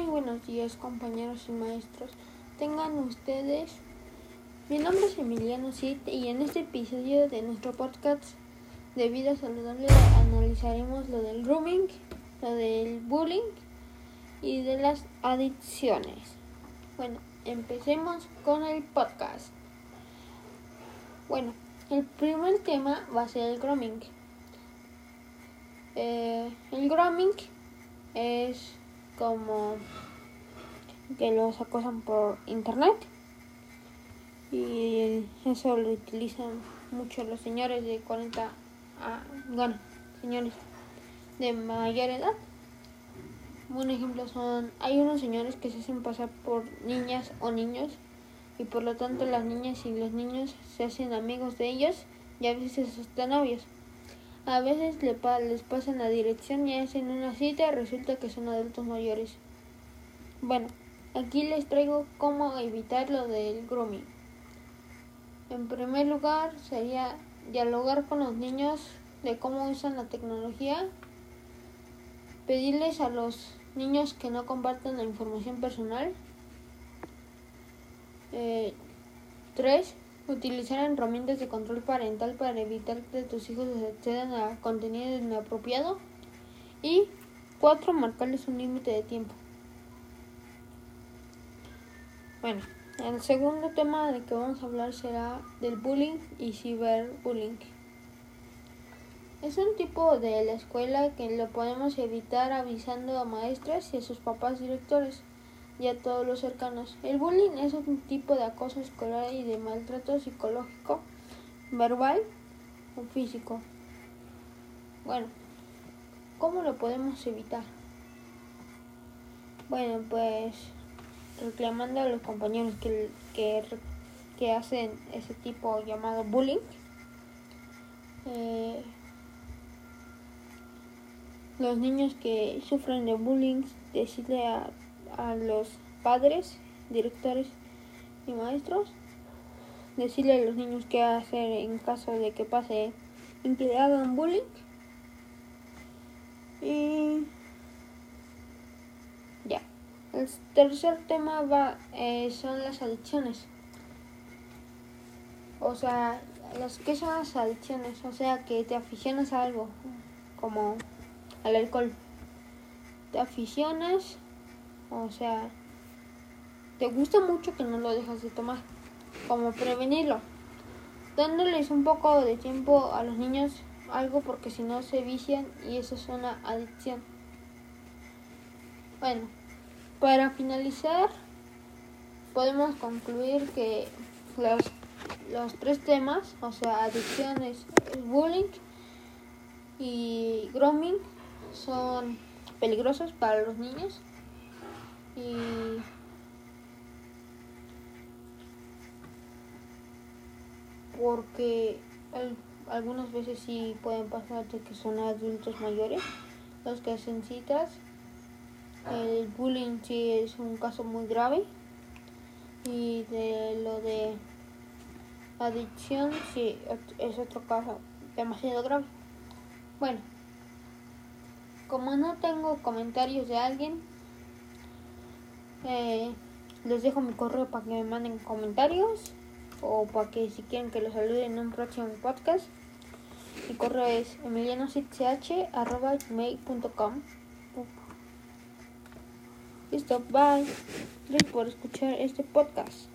Muy buenos días compañeros y maestros. Tengan ustedes. Mi nombre es Emiliano Cid y en este episodio de nuestro podcast de vida saludable analizaremos lo del grooming, lo del bullying y de las adicciones. Bueno, empecemos con el podcast. Bueno, el primer tema va a ser el grooming. Eh, el grooming es como que los acosan por internet y eso lo utilizan mucho los señores de 40 a, bueno, señores de mayor edad. Un ejemplo son, hay unos señores que se hacen pasar por niñas o niños y por lo tanto las niñas y los niños se hacen amigos de ellos y a veces hasta novios. A veces les pasan la dirección y hacen una cita y resulta que son adultos mayores. Bueno, aquí les traigo cómo evitar lo del grooming. En primer lugar sería dialogar con los niños de cómo usan la tecnología, pedirles a los niños que no compartan la información personal. Eh, tres, Utilizar herramientas de control parental para evitar que tus hijos accedan a contenido inapropiado. Y cuatro, marcarles un límite de tiempo. Bueno, el segundo tema de que vamos a hablar será del bullying y ciberbullying. Es un tipo de la escuela que lo podemos evitar avisando a maestras y a sus papás directores y a todos los cercanos. El bullying es un tipo de acoso escolar y de maltrato psicológico, verbal o físico. Bueno, ¿cómo lo podemos evitar? Bueno, pues reclamando a los compañeros que, que, hacen ese tipo llamado bullying. Eh, los niños que sufren de bullying, decirle a a los padres, directores y maestros, decirle a los niños qué hacer en caso de que pase en que hagan bullying. Y ya. El tercer tema va eh, son las adicciones. O sea, las que son las adicciones, o sea, que te aficionas a algo, como al alcohol. Te aficionas o sea, te gusta mucho que no lo dejas de tomar. Como prevenirlo. Dándoles un poco de tiempo a los niños algo porque si no se vician y eso es una adicción. Bueno, para finalizar podemos concluir que los, los tres temas, o sea, adicciones, bullying y grooming, son peligrosos para los niños y porque algunas veces sí pueden pasar de que son adultos mayores los que hacen citas. El bullying sí es un caso muy grave y de lo de adicción sí es otro caso demasiado grave. Bueno, como no tengo comentarios de alguien, eh, les dejo mi correo para que me manden comentarios o para que si quieren que los salude en un próximo podcast. Mi correo es emilianoch.com. Listo, bye. Gracias por escuchar este podcast.